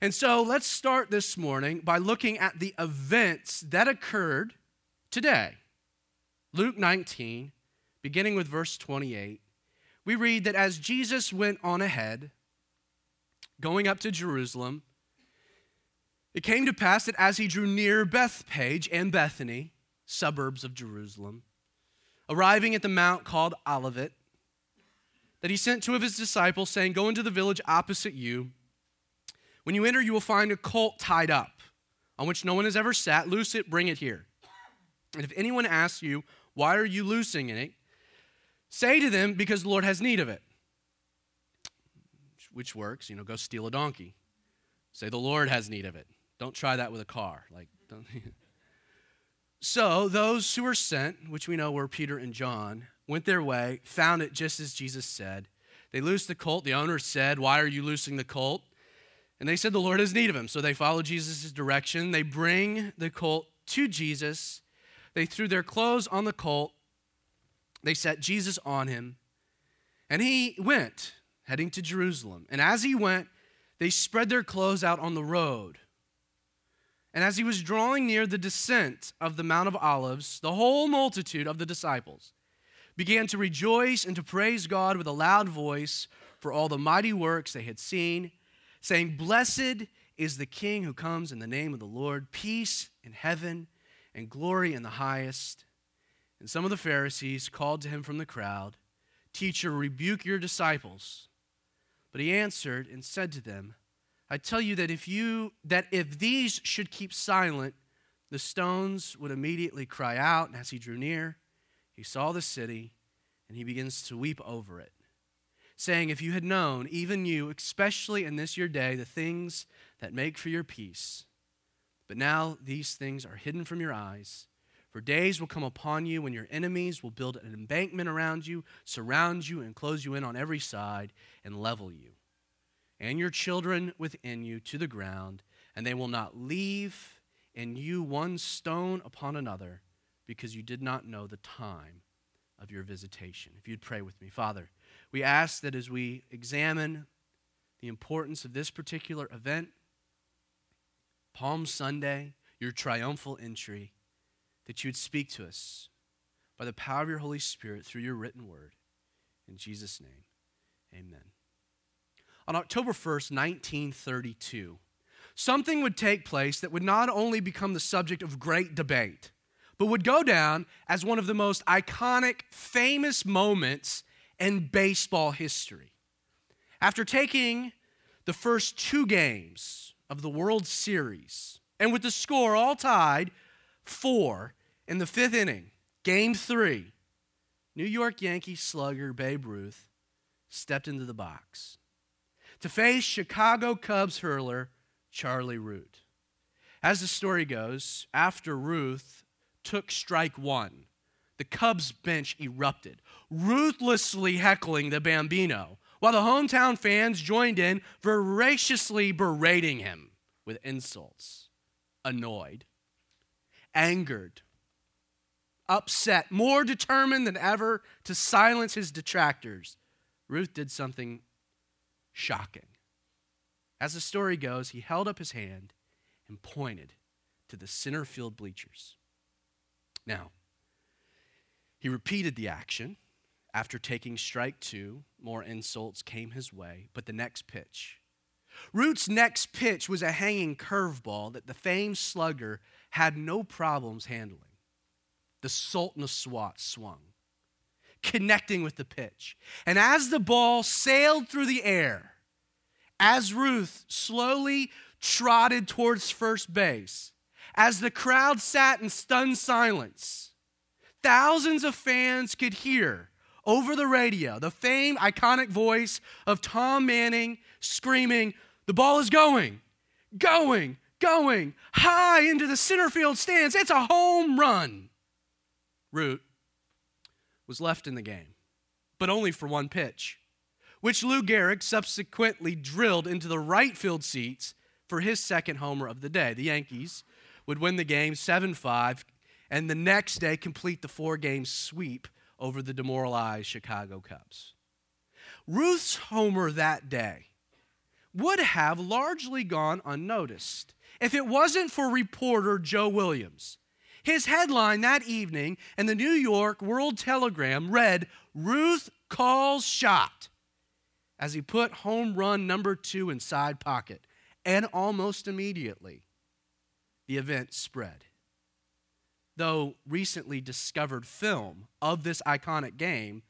And so let's start this morning by looking at the events that occurred today. Luke 19, beginning with verse 28, we read that as Jesus went on ahead, going up to Jerusalem, it came to pass that as he drew near Bethphage and Bethany, suburbs of Jerusalem, arriving at the mount called Olivet, that he sent two of his disciples, saying, Go into the village opposite you. When you enter, you will find a colt tied up, on which no one has ever sat. Loose it, bring it here. And if anyone asks you, Why are you loosing it? say to them, Because the Lord has need of it. Which works, you know, go steal a donkey. Say, The Lord has need of it. Don't try that with a car. Like, don't. so those who were sent, which we know were Peter and John, went their way, found it just as Jesus said. They loosed the colt. The owner said, Why are you loosing the colt? And they said, The Lord has need of him. So they follow Jesus' direction. They bring the colt to Jesus. They threw their clothes on the colt. They set Jesus on him. And he went, heading to Jerusalem. And as he went, they spread their clothes out on the road. And as he was drawing near the descent of the Mount of Olives, the whole multitude of the disciples began to rejoice and to praise God with a loud voice for all the mighty works they had seen, saying, Blessed is the King who comes in the name of the Lord, peace in heaven and glory in the highest. And some of the Pharisees called to him from the crowd, Teacher, rebuke your disciples. But he answered and said to them, I tell you that if you that if these should keep silent, the stones would immediately cry out. And as he drew near, he saw the city, and he begins to weep over it, saying, If you had known, even you, especially in this your day, the things that make for your peace, but now these things are hidden from your eyes. For days will come upon you when your enemies will build an embankment around you, surround you, and close you in on every side, and level you and your children within you to the ground, and they will not leave in you one stone upon another, because you did not know the time of your visitation. If you'd pray with me, Father, we ask that as we examine the importance of this particular event, Palm Sunday, your triumphal entry, that you would speak to us by the power of your Holy Spirit through your written word. In Jesus' name, amen on October 1st, 1932, something would take place that would not only become the subject of great debate, but would go down as one of the most iconic, famous moments in baseball history. After taking the first two games of the World Series, and with the score all tied, four in the fifth inning, game three, New York Yankees slugger Babe Ruth stepped into the box to face Chicago Cubs hurler Charlie Root. As the story goes, after Ruth took strike one, the Cubs bench erupted, ruthlessly heckling the Bambino, while the hometown fans joined in, voraciously berating him with insults. Annoyed, angered, upset, more determined than ever to silence his detractors, Ruth did something shocking. As the story goes, he held up his hand and pointed to the center field bleachers. Now, he repeated the action. After taking strike two, more insults came his way, but the next pitch. Root's next pitch was a hanging curveball that the famed slugger had no problems handling. The Sultan of Swat swung connecting with the pitch. And as the ball sailed through the air, as Ruth slowly trotted towards first base, as the crowd sat in stunned silence, thousands of fans could hear over the radio the famed iconic voice of Tom Manning screaming, The ball is going, going, going, high into the center field stands. It's a home run. Root was left in the game, but only for one pitch, which Lou Gehrig subsequently drilled into the right field seats for his second homer of the day. The Yankees would win the game 7 5 and the next day complete the four game sweep over the demoralized Chicago Cubs. Ruth's homer that day would have largely gone unnoticed if it wasn't for reporter Joe Williams. His headline that evening in the New York World Telegram read, Ruth calls shot, as he put home run number two in side pocket. And almost immediately, the event spread. Though recently discovered film of this iconic game,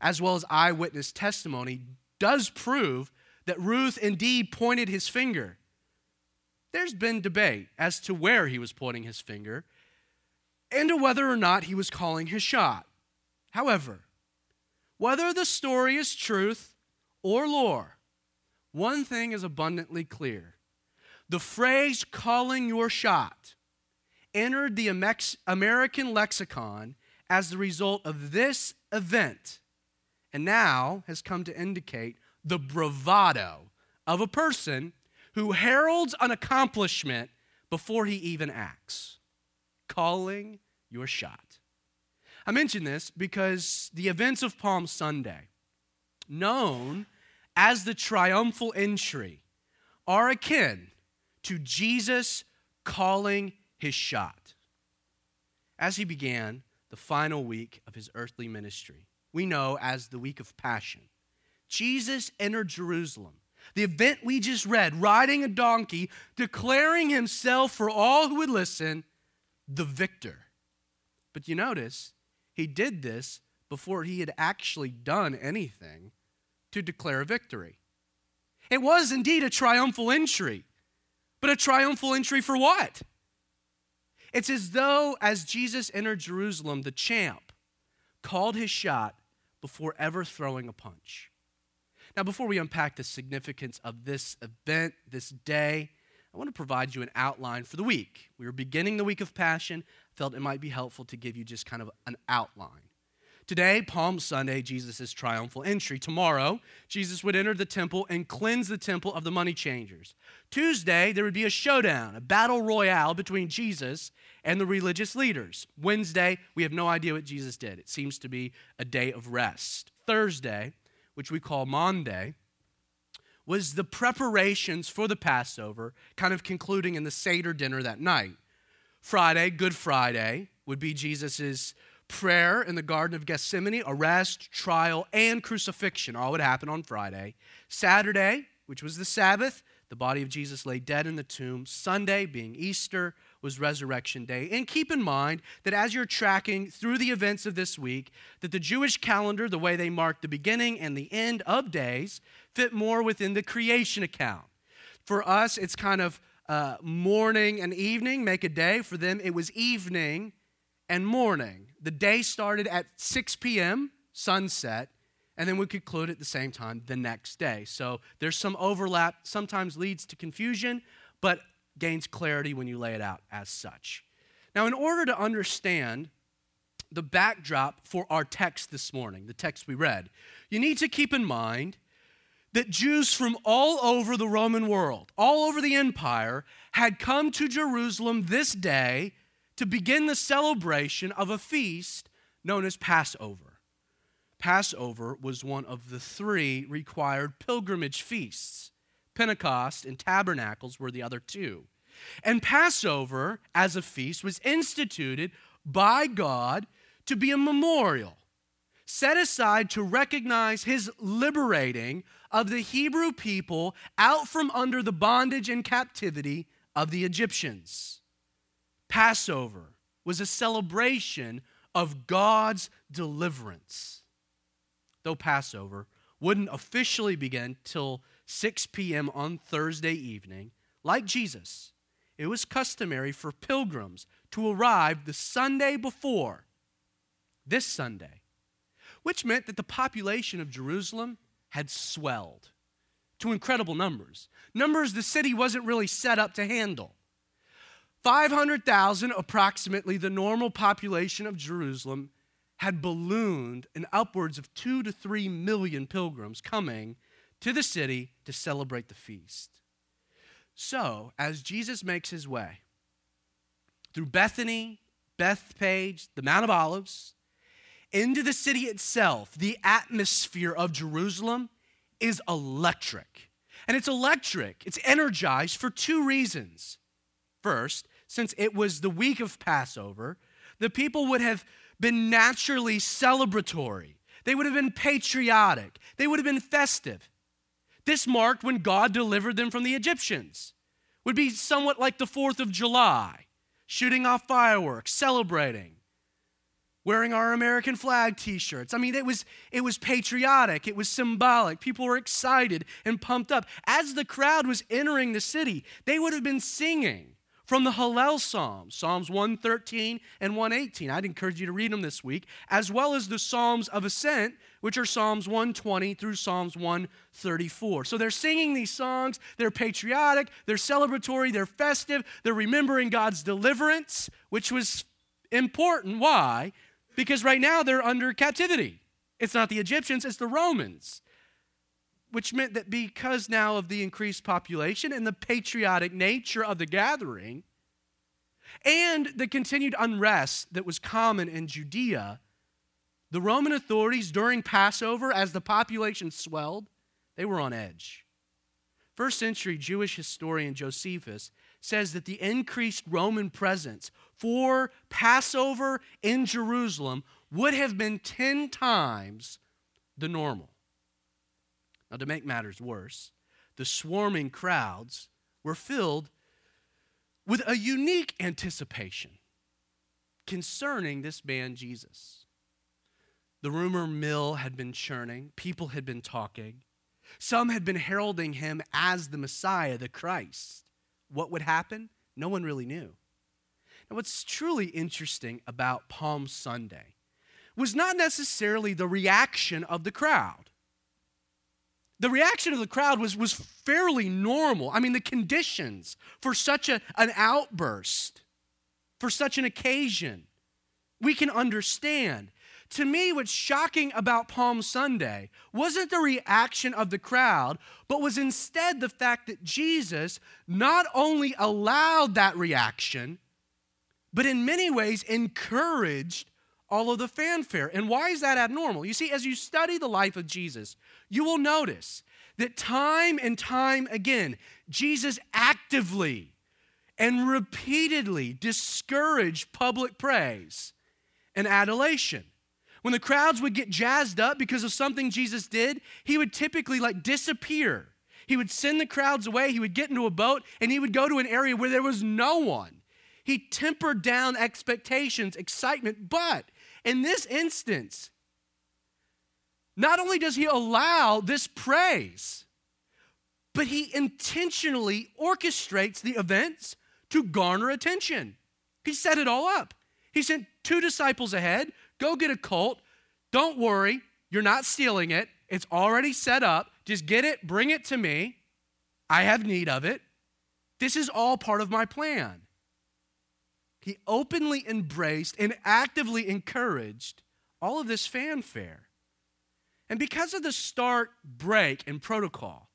as well as eyewitness testimony, does prove that Ruth indeed pointed his finger. There's been debate as to where he was pointing his finger and to whether or not he was calling his shot. However, whether the story is truth or lore, one thing is abundantly clear. The phrase calling your shot entered the American lexicon as the result of this event and now has come to indicate the bravado of a person who heralds an accomplishment before he even acts. Calling your shot. I mention this because the events of Palm Sunday, known as the triumphal entry, are akin to Jesus calling his shot. As he began the final week of his earthly ministry, we know as the week of Passion. Jesus entered Jerusalem, the event we just read, riding a donkey, declaring himself for all who would listen the victor. But you notice, he did this before he had actually done anything to declare a victory. It was indeed a triumphal entry, but a triumphal entry for what? It's as though, as Jesus entered Jerusalem, the champ called his shot before ever throwing a punch. Now, before we unpack the significance of this event, this day, I want to provide you an outline for the week. We are beginning the week of Passion. Felt it might be helpful to give you just kind of an outline. Today, Palm Sunday, Jesus' triumphal entry. Tomorrow, Jesus would enter the temple and cleanse the temple of the money changers. Tuesday, there would be a showdown, a battle royale between Jesus and the religious leaders. Wednesday, we have no idea what Jesus did. It seems to be a day of rest. Thursday, which we call Monday, was the preparations for the Passover, kind of concluding in the Seder dinner that night. Friday, Good Friday, would be Jesus' prayer in the Garden of Gethsemane, arrest, trial, and crucifixion. All would happen on Friday. Saturday, which was the Sabbath, the body of Jesus lay dead in the tomb. Sunday, being Easter, was resurrection day. And keep in mind that as you're tracking through the events of this week, that the Jewish calendar, the way they mark the beginning and the end of days, fit more within the creation account. For us, it's kind of uh, morning and evening, make a day. For them, it was evening and morning. The day started at 6 p.m., sunset, and then we conclude at the same time the next day. So there's some overlap, sometimes leads to confusion, but gains clarity when you lay it out as such. Now, in order to understand the backdrop for our text this morning, the text we read, you need to keep in mind that Jews from all over the Roman world, all over the empire, had come to Jerusalem this day to begin the celebration of a feast known as Passover. Passover was one of the three required pilgrimage feasts. Pentecost and Tabernacles were the other two. And Passover, as a feast, was instituted by God to be a memorial set aside to recognize his liberating of the Hebrew people out from under the bondage and captivity of the Egyptians. Passover was a celebration of God's deliverance. Though Passover wouldn't officially begin till 6 p.m. on Thursday evening, like Jesus, it was customary for pilgrims to arrive the Sunday before, this Sunday, which meant that the population of Jerusalem had swelled to incredible numbers. Numbers the city wasn't really set up to handle. 500,000, approximately the normal population of Jerusalem, had ballooned in upwards of two to three million pilgrims coming to the city to celebrate the feast. So, as Jesus makes his way through Bethany, Bethphage, the Mount of Olives, into the city itself, the atmosphere of Jerusalem is electric And it's electric, it's energized for two reasons. First, since it was the week of Passover, the people would have been naturally celebratory. They would have been patriotic. They would have been festive. This marked when God delivered them from the Egyptians. Would be somewhat like the 4th of July, shooting off fireworks, celebrating, wearing our American flag t-shirts. I mean, it was it was patriotic, it was symbolic. People were excited and pumped up. As the crowd was entering the city, they would have been singing from the Hallel Psalms, Psalms 113 and 118. I'd encourage you to read them this week, as well as the Psalms of Ascent, which are Psalms 120 through Psalms 134. So they're singing these songs, they're patriotic, they're celebratory, they're festive, they're remembering God's deliverance, which was important. Why? Because right now they're under captivity. It's not the Egyptians, it's the Romans which meant that because now of the increased population and the patriotic nature of the gathering, and the continued unrest that was common in Judea, the Roman authorities during Passover, as the population swelled, they were on edge. First century Jewish historian Josephus says that the increased Roman presence for Passover in Jerusalem would have been 10 times the normal. Now, to make matters worse, the swarming crowds were filled with a unique anticipation concerning this man, Jesus. The rumor mill had been churning, people had been talking. Some had been heralding him as the Messiah, the Christ. What would happen? No one really knew. And what's truly interesting about Palm Sunday was not necessarily the reaction of the crowd the reaction of the crowd was, was fairly normal. I mean, the conditions for such a, an outburst, for such an occasion, we can understand. To me, what's shocking about Palm Sunday wasn't the reaction of the crowd, but was instead the fact that Jesus not only allowed that reaction, but in many ways encouraged all of the fanfare. And why is that abnormal? You see, as you study the life of Jesus, you will notice that time and time again, Jesus actively and repeatedly discouraged public praise and adulation. When the crowds would get jazzed up because of something Jesus did, he would typically like disappear. He would send the crowds away, he would get into a boat, and he would go to an area where there was no one. He tempered down expectations, excitement, but in this instance, not only does he allow this praise, but he intentionally orchestrates the events to garner attention. He set it all up. He sent two disciples ahead go get a colt. Don't worry, you're not stealing it. It's already set up. Just get it, bring it to me. I have need of it. This is all part of my plan. He openly embraced and actively encouraged all of this fanfare. And because of the start, break, and protocol,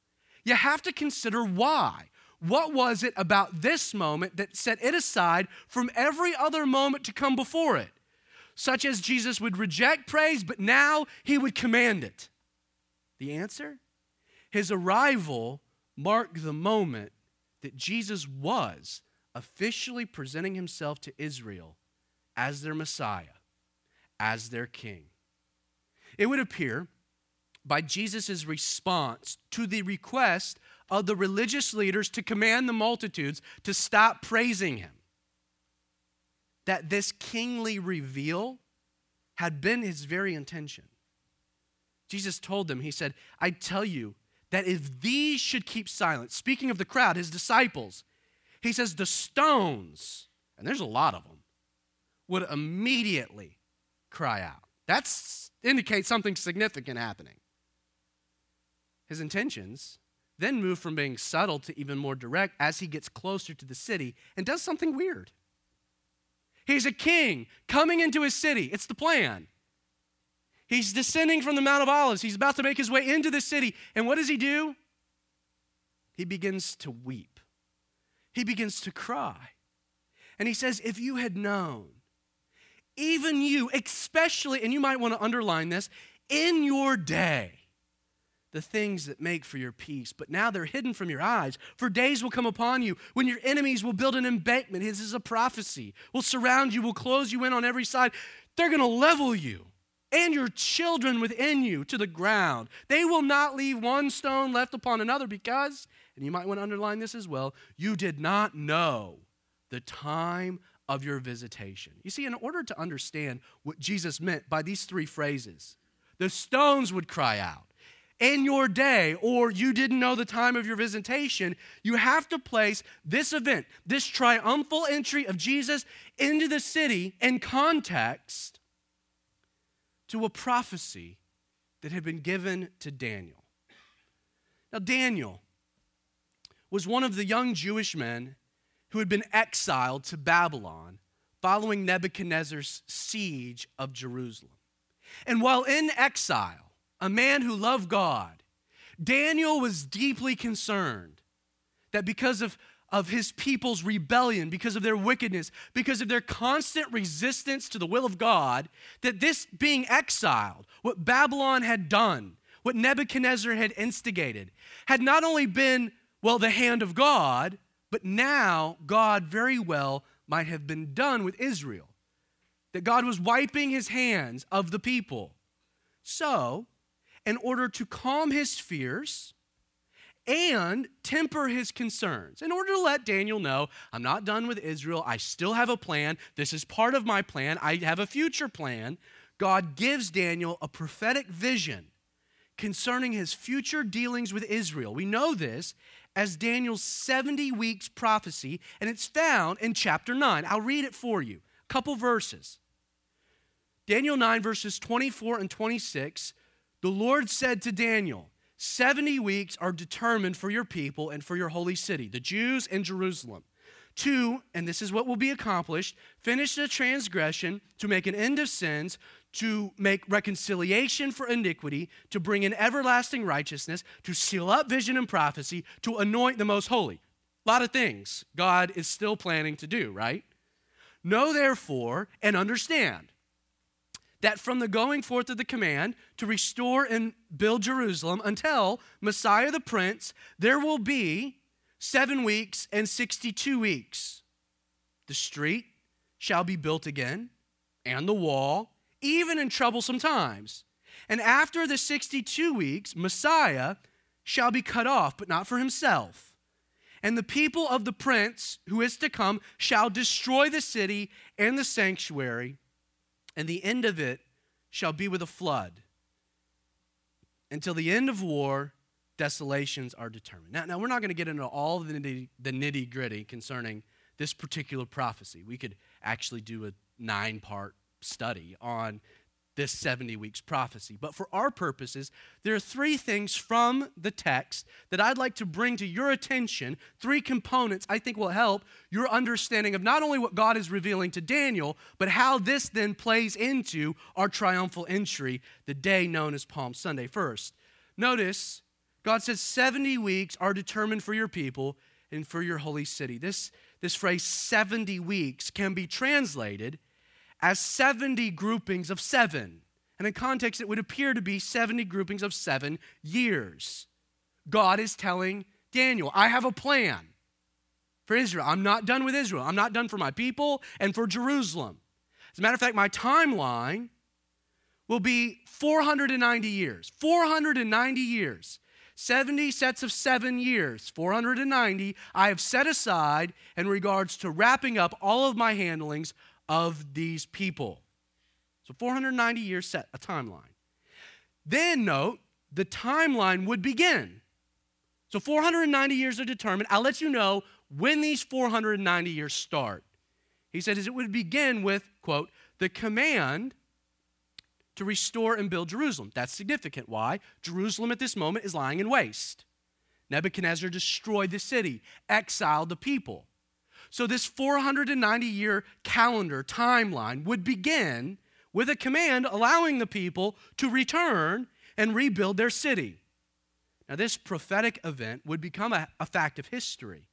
you have to consider why. What was it about this moment that set it aside from every other moment to come before it? Such as Jesus would reject praise, but now he would command it. The answer? His arrival marked the moment that Jesus was officially presenting himself to Israel as their Messiah, as their king. It would appear by Jesus' response to the request of the religious leaders to command the multitudes to stop praising him. That this kingly reveal had been his very intention. Jesus told them, He said, I tell you that if these should keep silent, speaking of the crowd, his disciples, he says, the stones, and there's a lot of them, would immediately cry out. That indicates something significant happening. His intentions then move from being subtle to even more direct as he gets closer to the city and does something weird. He's a king coming into his city. It's the plan. He's descending from the Mount of Olives. He's about to make his way into the city. And what does he do? He begins to weep. He begins to cry. And he says, If you had known, even you, especially, and you might want to underline this, in your day, the things that make for your peace, but now they're hidden from your eyes. For days will come upon you when your enemies will build an embankment. This is a prophecy. Will surround you, will close you in on every side. They're going to level you and your children within you to the ground. They will not leave one stone left upon another because, and you might want to underline this as well, you did not know the time of your visitation. You see, in order to understand what Jesus meant by these three phrases, the stones would cry out in your day, or you didn't know the time of your visitation, you have to place this event, this triumphal entry of Jesus into the city in context to a prophecy that had been given to Daniel. Now, Daniel was one of the young Jewish men who had been exiled to Babylon following Nebuchadnezzar's siege of Jerusalem. And while in exile, a man who loved God, Daniel was deeply concerned that because of, of his people's rebellion, because of their wickedness, because of their constant resistance to the will of God, that this being exiled, what Babylon had done, what Nebuchadnezzar had instigated, had not only been, well, the hand of God, but now God very well might have been done with Israel. That God was wiping his hands of the people. So, in order to calm his fears and temper his concerns, in order to let Daniel know, I'm not done with Israel. I still have a plan. This is part of my plan. I have a future plan. God gives Daniel a prophetic vision concerning his future dealings with Israel. We know this as Daniel's 70 weeks prophecy, and it's found in chapter 9. I'll read it for you. A couple verses. Daniel 9, verses 24 and 26 the Lord said to Daniel, 70 weeks are determined for your people and for your holy city, the Jews and Jerusalem. To, and this is what will be accomplished, finish the transgression, to make an end of sins, to make reconciliation for iniquity, to bring in everlasting righteousness, to seal up vision and prophecy, to anoint the most holy. A lot of things God is still planning to do, right? Know therefore and understand that from the going forth of the command to restore and build Jerusalem until Messiah the Prince, there will be seven weeks and 62 weeks. The street shall be built again, and the wall, even in troublesome times. And after the 62 weeks, Messiah shall be cut off, but not for himself. And the people of the prince who is to come shall destroy the city and the sanctuary and the end of it shall be with a flood. Until the end of war, desolations are determined. Now, now we're not going to get into all the nitty, the nitty gritty concerning this particular prophecy. We could actually do a nine part study on this 70 weeks prophecy. But for our purposes, there are three things from the text that I'd like to bring to your attention. Three components I think will help your understanding of not only what God is revealing to Daniel, but how this then plays into our triumphal entry, the day known as Palm Sunday. First, notice God says 70 weeks are determined for your people and for your holy city. This, this phrase, 70 weeks, can be translated as 70 groupings of seven. And in context, it would appear to be 70 groupings of seven years. God is telling Daniel, I have a plan for Israel. I'm not done with Israel. I'm not done for my people and for Jerusalem. As a matter of fact, my timeline will be 490 years. 490 years. 70 sets of seven years, 490, I have set aside in regards to wrapping up all of my handlings of these people. So 490 years set a timeline. Then note the timeline would begin. So 490 years are determined. I'll let you know when these 490 years start. He said it would begin with, quote, the command to restore and build Jerusalem. That's significant. Why? Jerusalem at this moment is lying in waste. Nebuchadnezzar destroyed the city, exiled the people. So, this 490 year calendar timeline would begin with a command allowing the people to return and rebuild their city. Now, this prophetic event would become a, a fact of history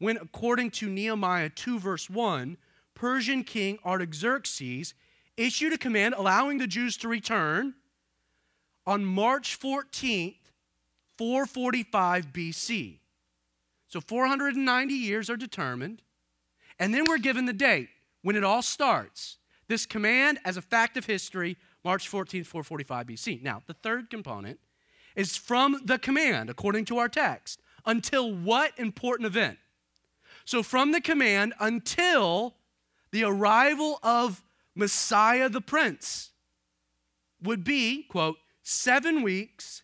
when, according to Nehemiah 2, verse 1, Persian King Artaxerxes issued a command allowing the Jews to return on March 14th, 445 BC. So 490 years are determined, and then we're given the date when it all starts. This command, as a fact of history, March 14th, 445 BC. Now, the third component is from the command, according to our text, until what important event? So, from the command until the arrival of Messiah the Prince would be, quote, seven weeks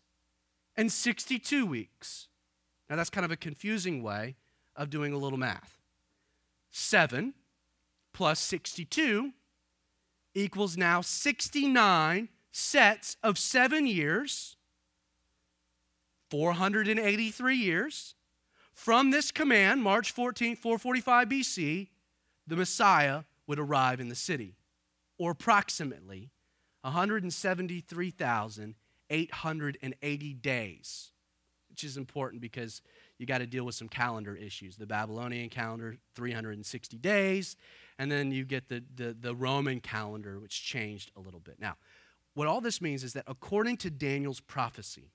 and 62 weeks. Now, that's kind of a confusing way of doing a little math. Seven plus 62 equals now 69 sets of seven years, 483 years. From this command, March 14, 445 BC, the Messiah would arrive in the city, or approximately 173,880 days, which is important because you got to deal with some calendar issues. The Babylonian calendar, 360 days, and then you get the, the, the Roman calendar, which changed a little bit. Now, what all this means is that according to Daniel's prophecy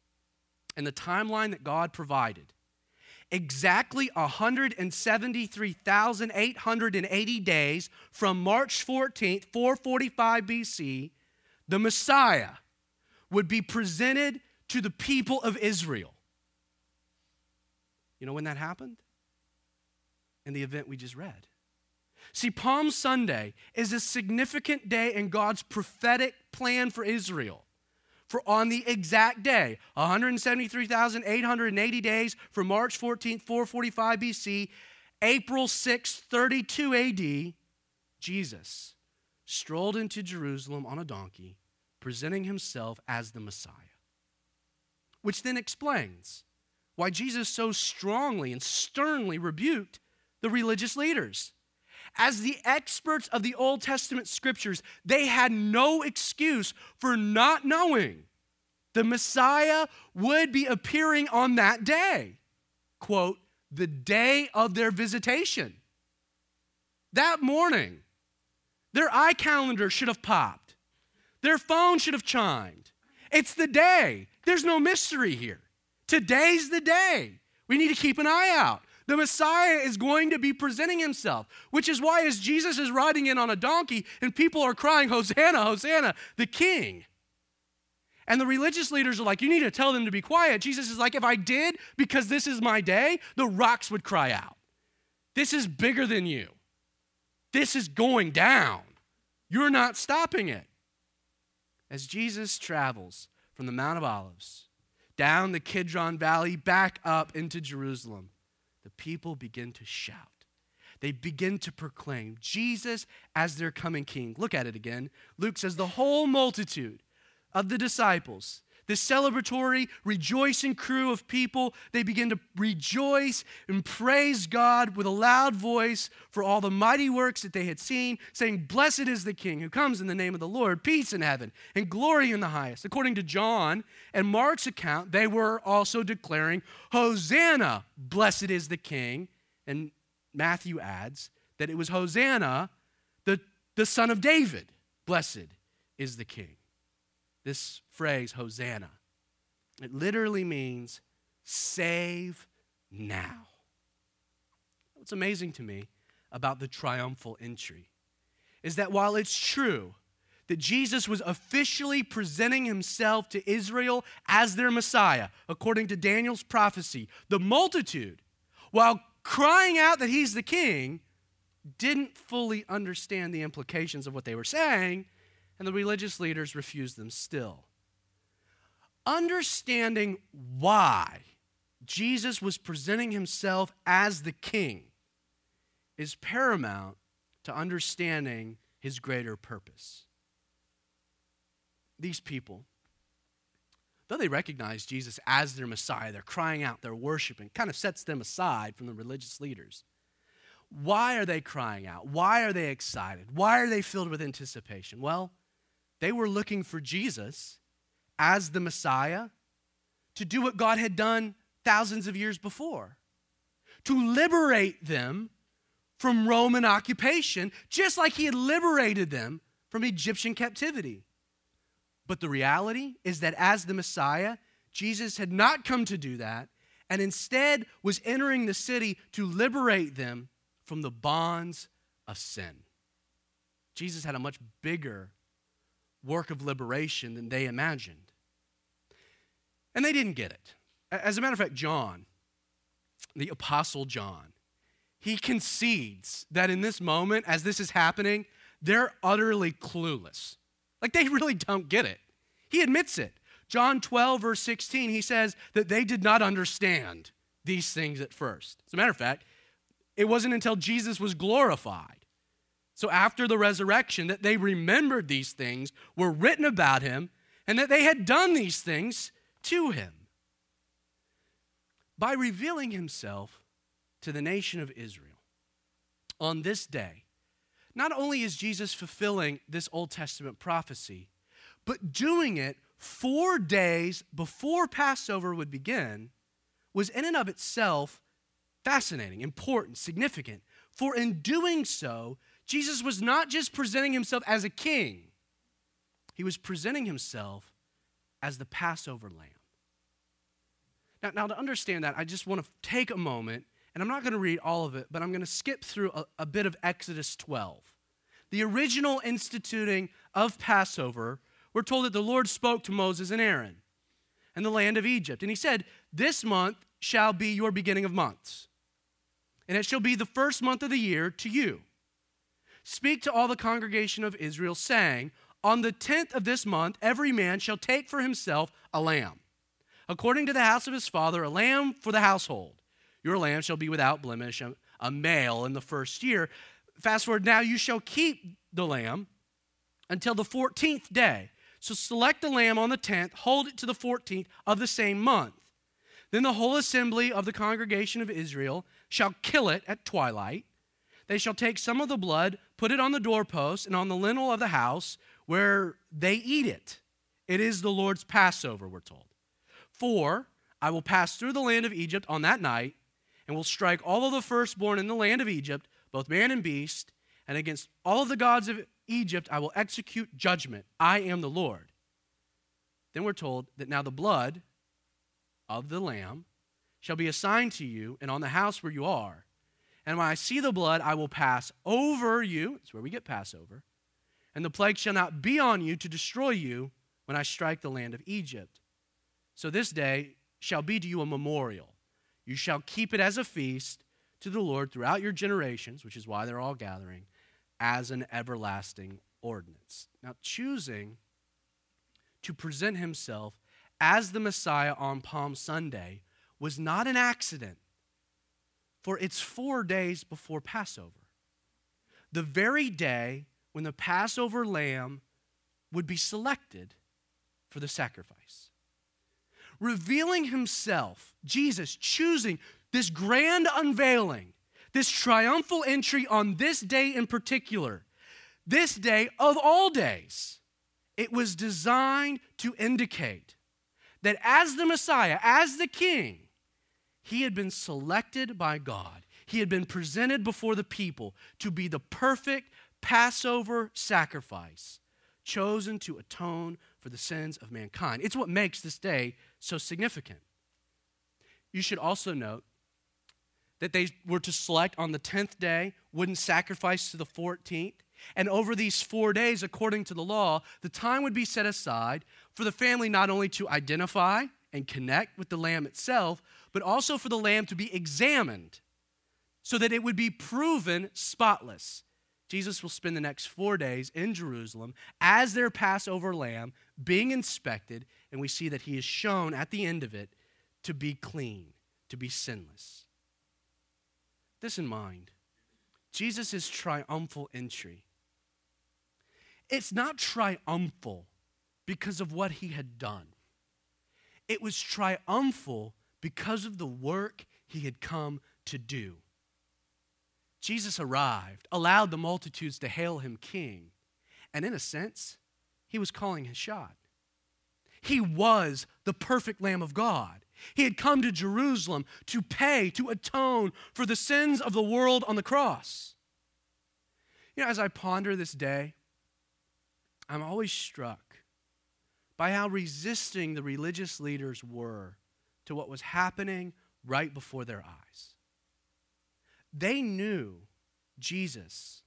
and the timeline that God provided, exactly 173,880 days from March 14th, 445 BC, the Messiah would be presented to the people of Israel. You know when that happened? In the event we just read. See, Palm Sunday is a significant day in God's prophetic plan for Israel. For on the exact day, 173,880 days from March 14th, 445 BC, April 6, 32 AD, Jesus strolled into Jerusalem on a donkey, presenting himself as the Messiah. Which then explains why Jesus so strongly and sternly rebuked the religious leaders. As the experts of the Old Testament scriptures, they had no excuse for not knowing the Messiah would be appearing on that day. Quote, the day of their visitation. That morning, their eye calendar should have popped, their phone should have chimed. It's the day. There's no mystery here. Today's the day. We need to keep an eye out. The Messiah is going to be presenting himself, which is why, as Jesus is riding in on a donkey and people are crying, Hosanna, Hosanna, the king. And the religious leaders are like, You need to tell them to be quiet. Jesus is like, If I did, because this is my day, the rocks would cry out. This is bigger than you. This is going down. You're not stopping it. As Jesus travels from the Mount of Olives down the Kidron Valley back up into Jerusalem, the people begin to shout. They begin to proclaim Jesus as their coming king. Look at it again. Luke says, The whole multitude of the disciples, this celebratory, rejoicing crew of people, they begin to rejoice and praise God with a loud voice for all the mighty works that they had seen, saying, Blessed is the King who comes in the name of the Lord, peace in heaven and glory in the highest. According to John and Mark's account, they were also declaring, Hosanna, blessed is the King. And Matthew adds that it was Hosanna, the, the son of David, blessed is the King this phrase, Hosanna. It literally means save now. What's amazing to me about the triumphal entry is that while it's true that Jesus was officially presenting himself to Israel as their Messiah, according to Daniel's prophecy, the multitude, while crying out that he's the king, didn't fully understand the implications of what they were saying and the religious leaders refused them still. Understanding why Jesus was presenting himself as the king is paramount to understanding his greater purpose. These people, though they recognize Jesus as their Messiah, they're crying out, they're worshiping, kind of sets them aside from the religious leaders. Why are they crying out? Why are they excited? Why are they filled with anticipation? Well, they were looking for Jesus as the Messiah to do what God had done thousands of years before to liberate them from Roman occupation, just like he had liberated them from Egyptian captivity. But the reality is that as the Messiah, Jesus had not come to do that, and instead was entering the city to liberate them from the bonds of sin. Jesus had a much bigger work of liberation than they imagined. And they didn't get it. As a matter of fact, John, the Apostle John, he concedes that in this moment, as this is happening, they're utterly clueless. Like they really don't get it. He admits it. John 12, verse 16, he says that they did not understand these things at first. As a matter of fact, it wasn't until Jesus was glorified. So after the resurrection, that they remembered these things, were written about him, and that they had done these things to him. By revealing himself to the nation of Israel on this day, not only is Jesus fulfilling this Old Testament prophecy, but doing it four days before Passover would begin was in and of itself fascinating, important, significant. For in doing so, Jesus was not just presenting himself as a king, he was presenting himself as the Passover lamb. Now, now to understand that, I just want to take a moment, and I'm not going to read all of it, but I'm going to skip through a, a bit of Exodus 12. The original instituting of Passover we're told that the Lord spoke to Moses and Aaron in the land of Egypt. And he said, This month shall be your beginning of months, and it shall be the first month of the year to you. Speak to all the congregation of Israel, saying, On the tenth of this month, every man shall take for himself a lamb, according to the house of his father, a lamb for the household. Your lamb shall be without blemish, a male in the first year. Fast forward, now you shall keep the lamb until the 14th day. So select a lamb on the 10th, hold it to the 14th of the same month. Then the whole assembly of the congregation of Israel shall kill it at twilight. They shall take some of the blood, put it on the doorpost and on the lintel of the house where they eat it. It is the Lord's Passover, we're told. For I will pass through the land of Egypt on that night and will strike all of the firstborn in the land of Egypt, both man and beast, and against all of the gods of Egypt, I will execute judgment. I am the Lord. Then we're told that now the blood of the lamb shall be assigned to you and on the house where you are. And when I see the blood, I will pass over you. That's where we get Passover. And the plague shall not be on you to destroy you when I strike the land of Egypt. So this day shall be to you a memorial. You shall keep it as a feast to the Lord throughout your generations, which is why they're all gathering as an everlasting ordinance. Now, choosing to present himself as the Messiah on Palm Sunday was not an accident, for it's four days before Passover. The very day when the Passover lamb would be selected for the sacrifice. Revealing himself, Jesus choosing this grand unveiling this triumphal entry on this day in particular, this day of all days, it was designed to indicate that as the Messiah, as the King, he had been selected by God. He had been presented before the people to be the perfect Passover sacrifice, chosen to atone for the sins of mankind. It's what makes this day so significant. You should also note that they were to select on the 10th day, wouldn't sacrifice to the 14th. And over these four days, according to the law, the time would be set aside for the family not only to identify and connect with the lamb itself, but also for the lamb to be examined so that it would be proven spotless. Jesus will spend the next four days in Jerusalem as their Passover lamb, being inspected, and we see that he is shown at the end of it to be clean, to be sinless this in mind Jesus' triumphal entry. It's not triumphal because of what he had done, it was triumphal because of the work he had come to do. Jesus arrived, allowed the multitudes to hail him king, and in a sense, he was calling his shot. He was the perfect Lamb of God. He had come to Jerusalem to pay, to atone for the sins of the world on the cross. You know, as I ponder this day, I'm always struck by how resisting the religious leaders were to what was happening right before their eyes. They knew Jesus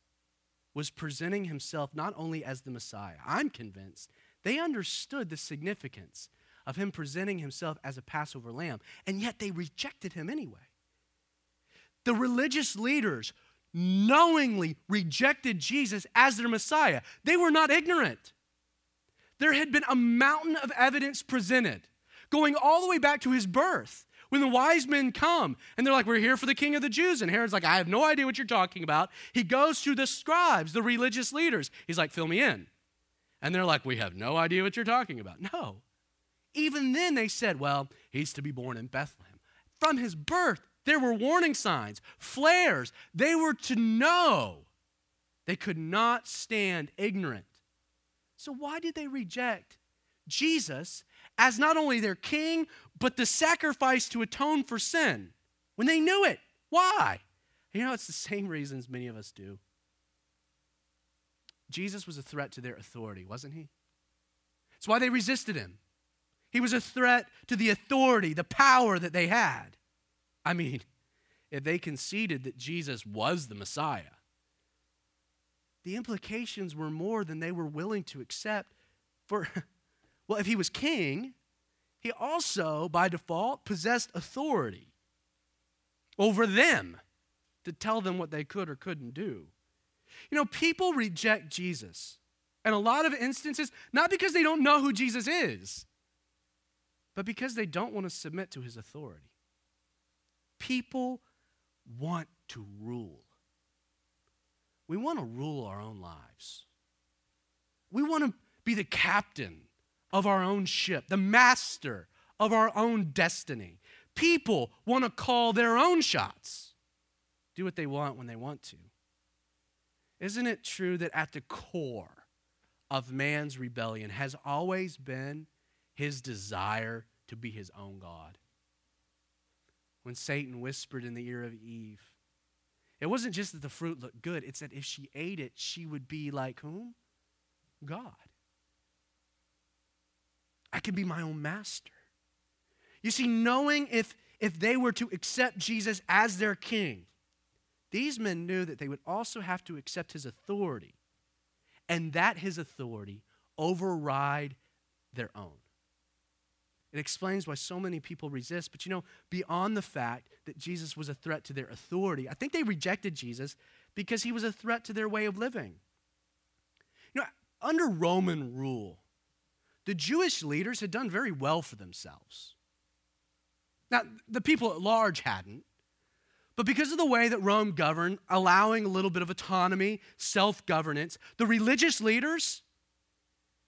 was presenting himself not only as the Messiah, I'm convinced they understood the significance of him presenting himself as a Passover lamb, and yet they rejected him anyway. The religious leaders knowingly rejected Jesus as their Messiah. They were not ignorant. There had been a mountain of evidence presented, going all the way back to his birth. When the wise men come and they're like, We're here for the king of the Jews. And Herod's like, I have no idea what you're talking about. He goes to the scribes, the religious leaders. He's like, Fill me in. And they're like, We have no idea what you're talking about. No. Even then, they said, Well, he's to be born in Bethlehem. From his birth, there were warning signs, flares. They were to know. They could not stand ignorant. So, why did they reject Jesus as not only their king, but the sacrifice to atone for sin when they knew it? Why? You know, it's the same reasons many of us do. Jesus was a threat to their authority, wasn't he? It's why they resisted him. He was a threat to the authority, the power that they had. I mean, if they conceded that Jesus was the Messiah, the implications were more than they were willing to accept. For, well, if he was king, he also, by default, possessed authority over them to tell them what they could or couldn't do. You know, people reject Jesus in a lot of instances, not because they don't know who Jesus is, but because they don't want to submit to his authority. People want to rule. We want to rule our own lives. We want to be the captain of our own ship, the master of our own destiny. People want to call their own shots, do what they want when they want to. Isn't it true that at the core of man's rebellion has always been his desire to be his own God? when Satan whispered in the ear of Eve. It wasn't just that the fruit looked good, it's that if she ate it, she would be like whom? God. I could be my own master. You see, knowing if, if they were to accept Jesus as their king, these men knew that they would also have to accept his authority, and that his authority override their own. It explains why so many people resist. But you know, beyond the fact that Jesus was a threat to their authority, I think they rejected Jesus because he was a threat to their way of living. You know, under Roman rule, the Jewish leaders had done very well for themselves. Now, the people at large hadn't, but because of the way that Rome governed, allowing a little bit of autonomy, self governance, the religious leaders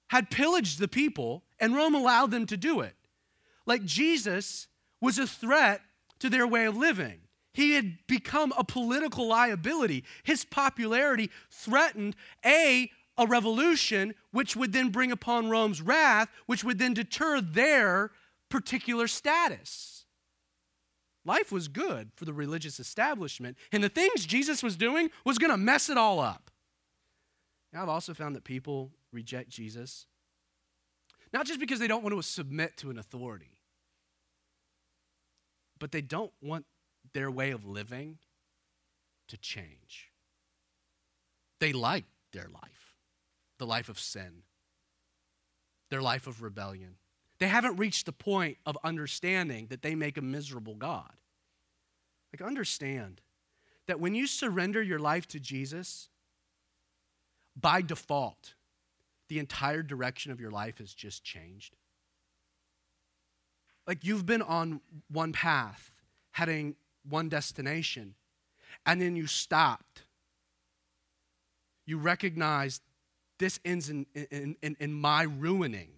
had pillaged the people, and Rome allowed them to do it. Like Jesus was a threat to their way of living. He had become a political liability. His popularity threatened A, a revolution, which would then bring upon Rome's wrath, which would then deter their particular status. Life was good for the religious establishment, and the things Jesus was doing was going to mess it all up. Now, I've also found that people reject Jesus not just because they don't want to submit to an authority, but they don't want their way of living to change. They like their life, the life of sin, their life of rebellion. They haven't reached the point of understanding that they make a miserable God. Like, understand that when you surrender your life to Jesus, by default, the entire direction of your life has just changed. Like you've been on one path, heading one destination, and then you stopped. You recognized this ends in, in, in, in my ruining.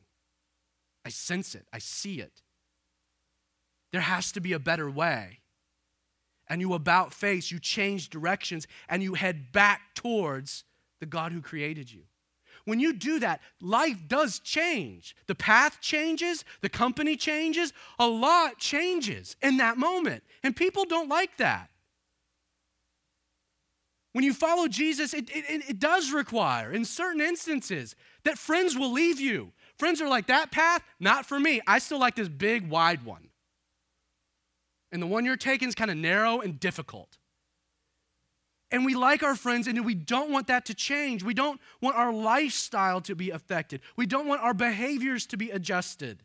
I sense it, I see it. There has to be a better way. And you about face, you change directions, and you head back towards the God who created you. When you do that, life does change. The path changes, the company changes, a lot changes in that moment. And people don't like that. When you follow Jesus, it, it, it does require, in certain instances, that friends will leave you, Friends are like, that path, not for me. I still like this big, wide one. And the one you're taking is kind of narrow and difficult. And we like our friends, and we don't want that to change. We don't want our lifestyle to be affected. We don't want our behaviors to be adjusted.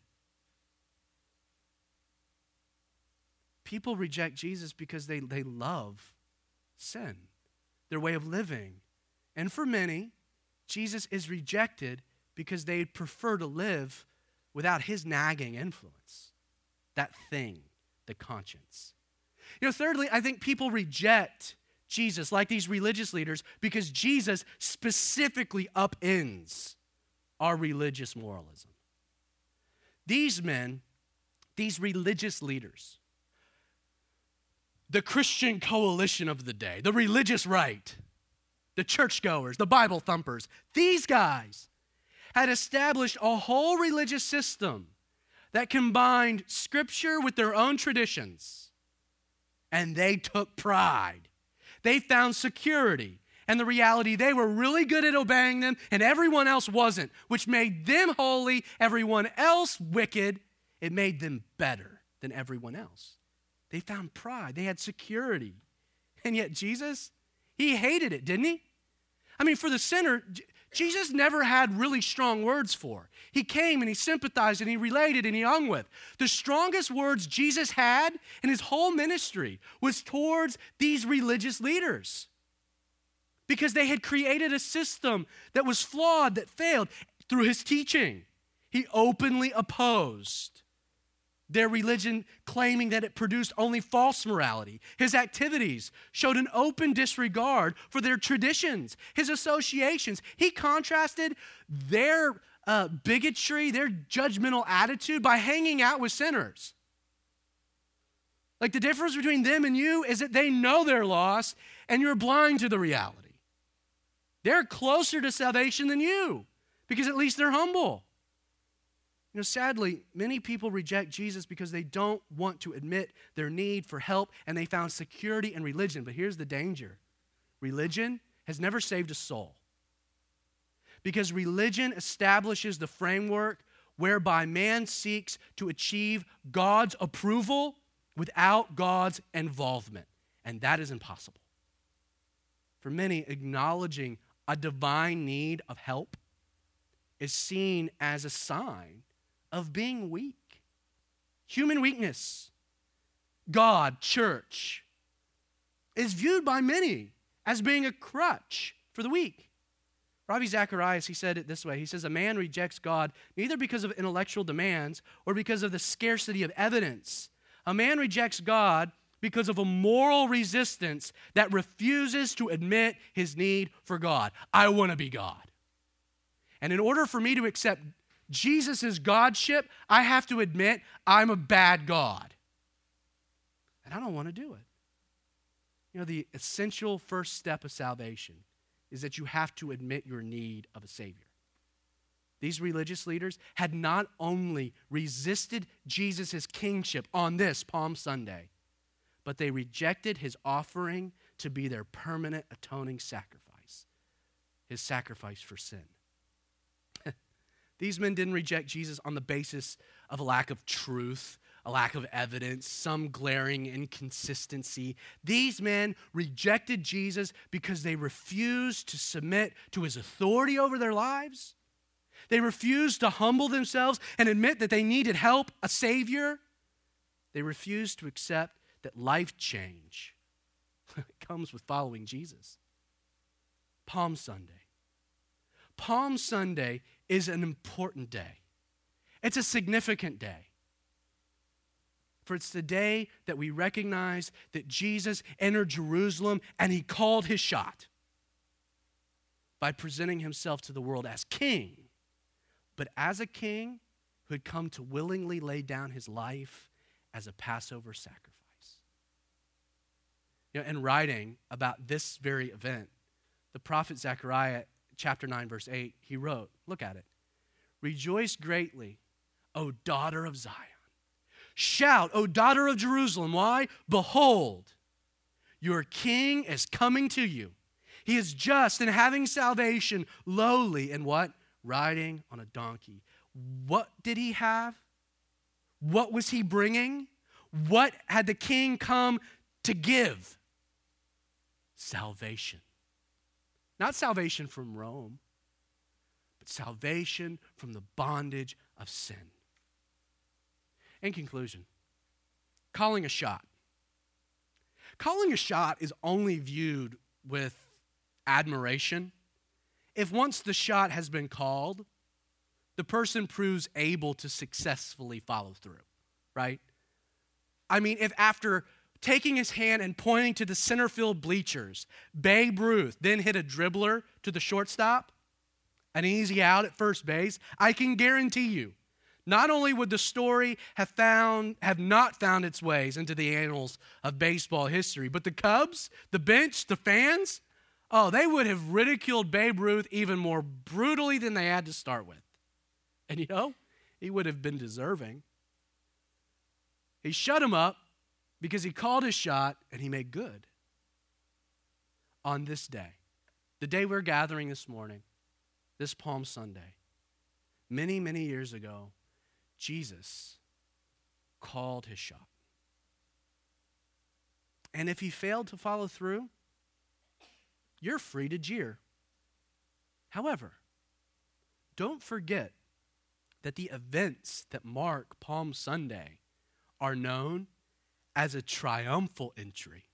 People reject Jesus because they, they love sin, their way of living. And for many, Jesus is rejected because they prefer to live without his nagging influence, that thing, the conscience. You know, thirdly, I think people reject Jesus, like these religious leaders, because Jesus specifically upends our religious moralism. These men, these religious leaders, the Christian coalition of the day, the religious right, the churchgoers, the Bible thumpers, these guys had established a whole religious system that combined scripture with their own traditions. And they took pride. They found security and the reality they were really good at obeying them and everyone else wasn't, which made them holy, everyone else wicked. It made them better than everyone else. They found pride, they had security. And yet, Jesus, he hated it, didn't he? I mean, for the sinner, Jesus never had really strong words for. He came and he sympathized and he related and he hung with. The strongest words Jesus had in his whole ministry was towards these religious leaders because they had created a system that was flawed, that failed through his teaching. He openly opposed their religion claiming that it produced only false morality. His activities showed an open disregard for their traditions, his associations. He contrasted their uh, bigotry, their judgmental attitude by hanging out with sinners. Like the difference between them and you is that they know they're lost and you're blind to the reality. They're closer to salvation than you because at least they're humble. You know, sadly, many people reject Jesus because they don't want to admit their need for help and they found security in religion. But here's the danger religion has never saved a soul. Because religion establishes the framework whereby man seeks to achieve God's approval without God's involvement. And that is impossible. For many, acknowledging a divine need of help is seen as a sign of being weak. Human weakness, God, church, is viewed by many as being a crutch for the weak. Ravi Zacharias, he said it this way. He says, A man rejects God neither because of intellectual demands or because of the scarcity of evidence. A man rejects God because of a moral resistance that refuses to admit his need for God. I want to be God. And in order for me to accept Jesus' Godship, I have to admit I'm a bad God. And I don't want to do it. You know, the essential first step of salvation is that you have to admit your need of a Savior. These religious leaders had not only resisted Jesus' kingship on this Palm Sunday, but they rejected his offering to be their permanent atoning sacrifice, his sacrifice for sin. These men didn't reject Jesus on the basis of a lack of truth, a lack of evidence, some glaring inconsistency. These men rejected Jesus because they refused to submit to his authority over their lives. They refused to humble themselves and admit that they needed help, a Savior. They refused to accept that life change comes with following Jesus. Palm Sunday. Palm Sunday is an important day. It's a significant day. For it's the day that we recognize that Jesus entered Jerusalem and he called his shot by presenting himself to the world as king, but as a king who had come to willingly lay down his life as a Passover sacrifice. You know, in writing about this very event, the prophet Zechariah chapter 9, verse 8, he wrote, look at it. Rejoice greatly, O daughter of Zion. Shout, O daughter of Jerusalem. Why? Behold, your king is coming to you. He is just and having salvation, lowly, and what? Riding on a donkey. what did he have? What was he bringing? What had the king come to give? Salvation. Not salvation from Rome, but salvation from the bondage of sin. In conclusion, calling a shot. Calling a shot is only viewed with admiration if once the shot has been called, the person proves able to successfully follow through, right? I mean, if after taking his hand and pointing to the center field bleachers, Babe Ruth then hit a dribbler to the shortstop, an easy out at first base, I can guarantee you not only would the story have found have not found its ways into the annals of baseball history, but the Cubs, the bench, the fans, oh, they would have ridiculed Babe Ruth even more brutally than they had to start with. And you know, he would have been deserving. He shut him up because he called his shot and he made good. On this day, the day we're gathering this morning, this Palm Sunday, many, many years ago, Jesus called his shot. And if he failed to follow through, you're free to jeer. However, don't forget that the events that mark Palm Sunday are known as a triumphal entry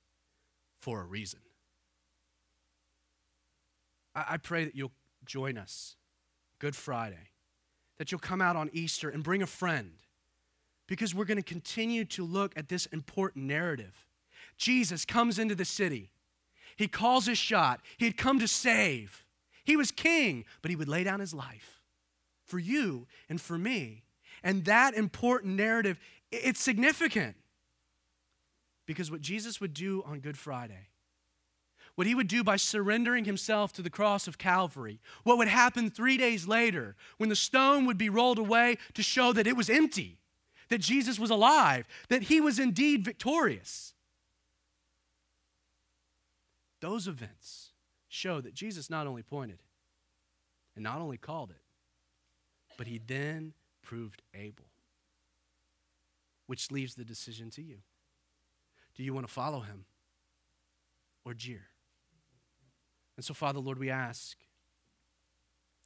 for a reason. I, pray that you'll join us Good Friday that you'll come out on Easter and bring a friend because we're going to continue to look at this important narrative. Jesus comes into the city. He calls his shot. He had come to save. He was king, but he would lay down his life for you and for me. And that important narrative, it's significant because what Jesus would do on Good Friday what he would do by surrendering himself to the cross of Calvary, what would happen three days later when the stone would be rolled away to show that it was empty, that Jesus was alive, that he was indeed victorious. Those events show that Jesus not only pointed and not only called it, but he then proved able, which leaves the decision to you. Do you want to follow him or jeer? And so, Father, Lord, we ask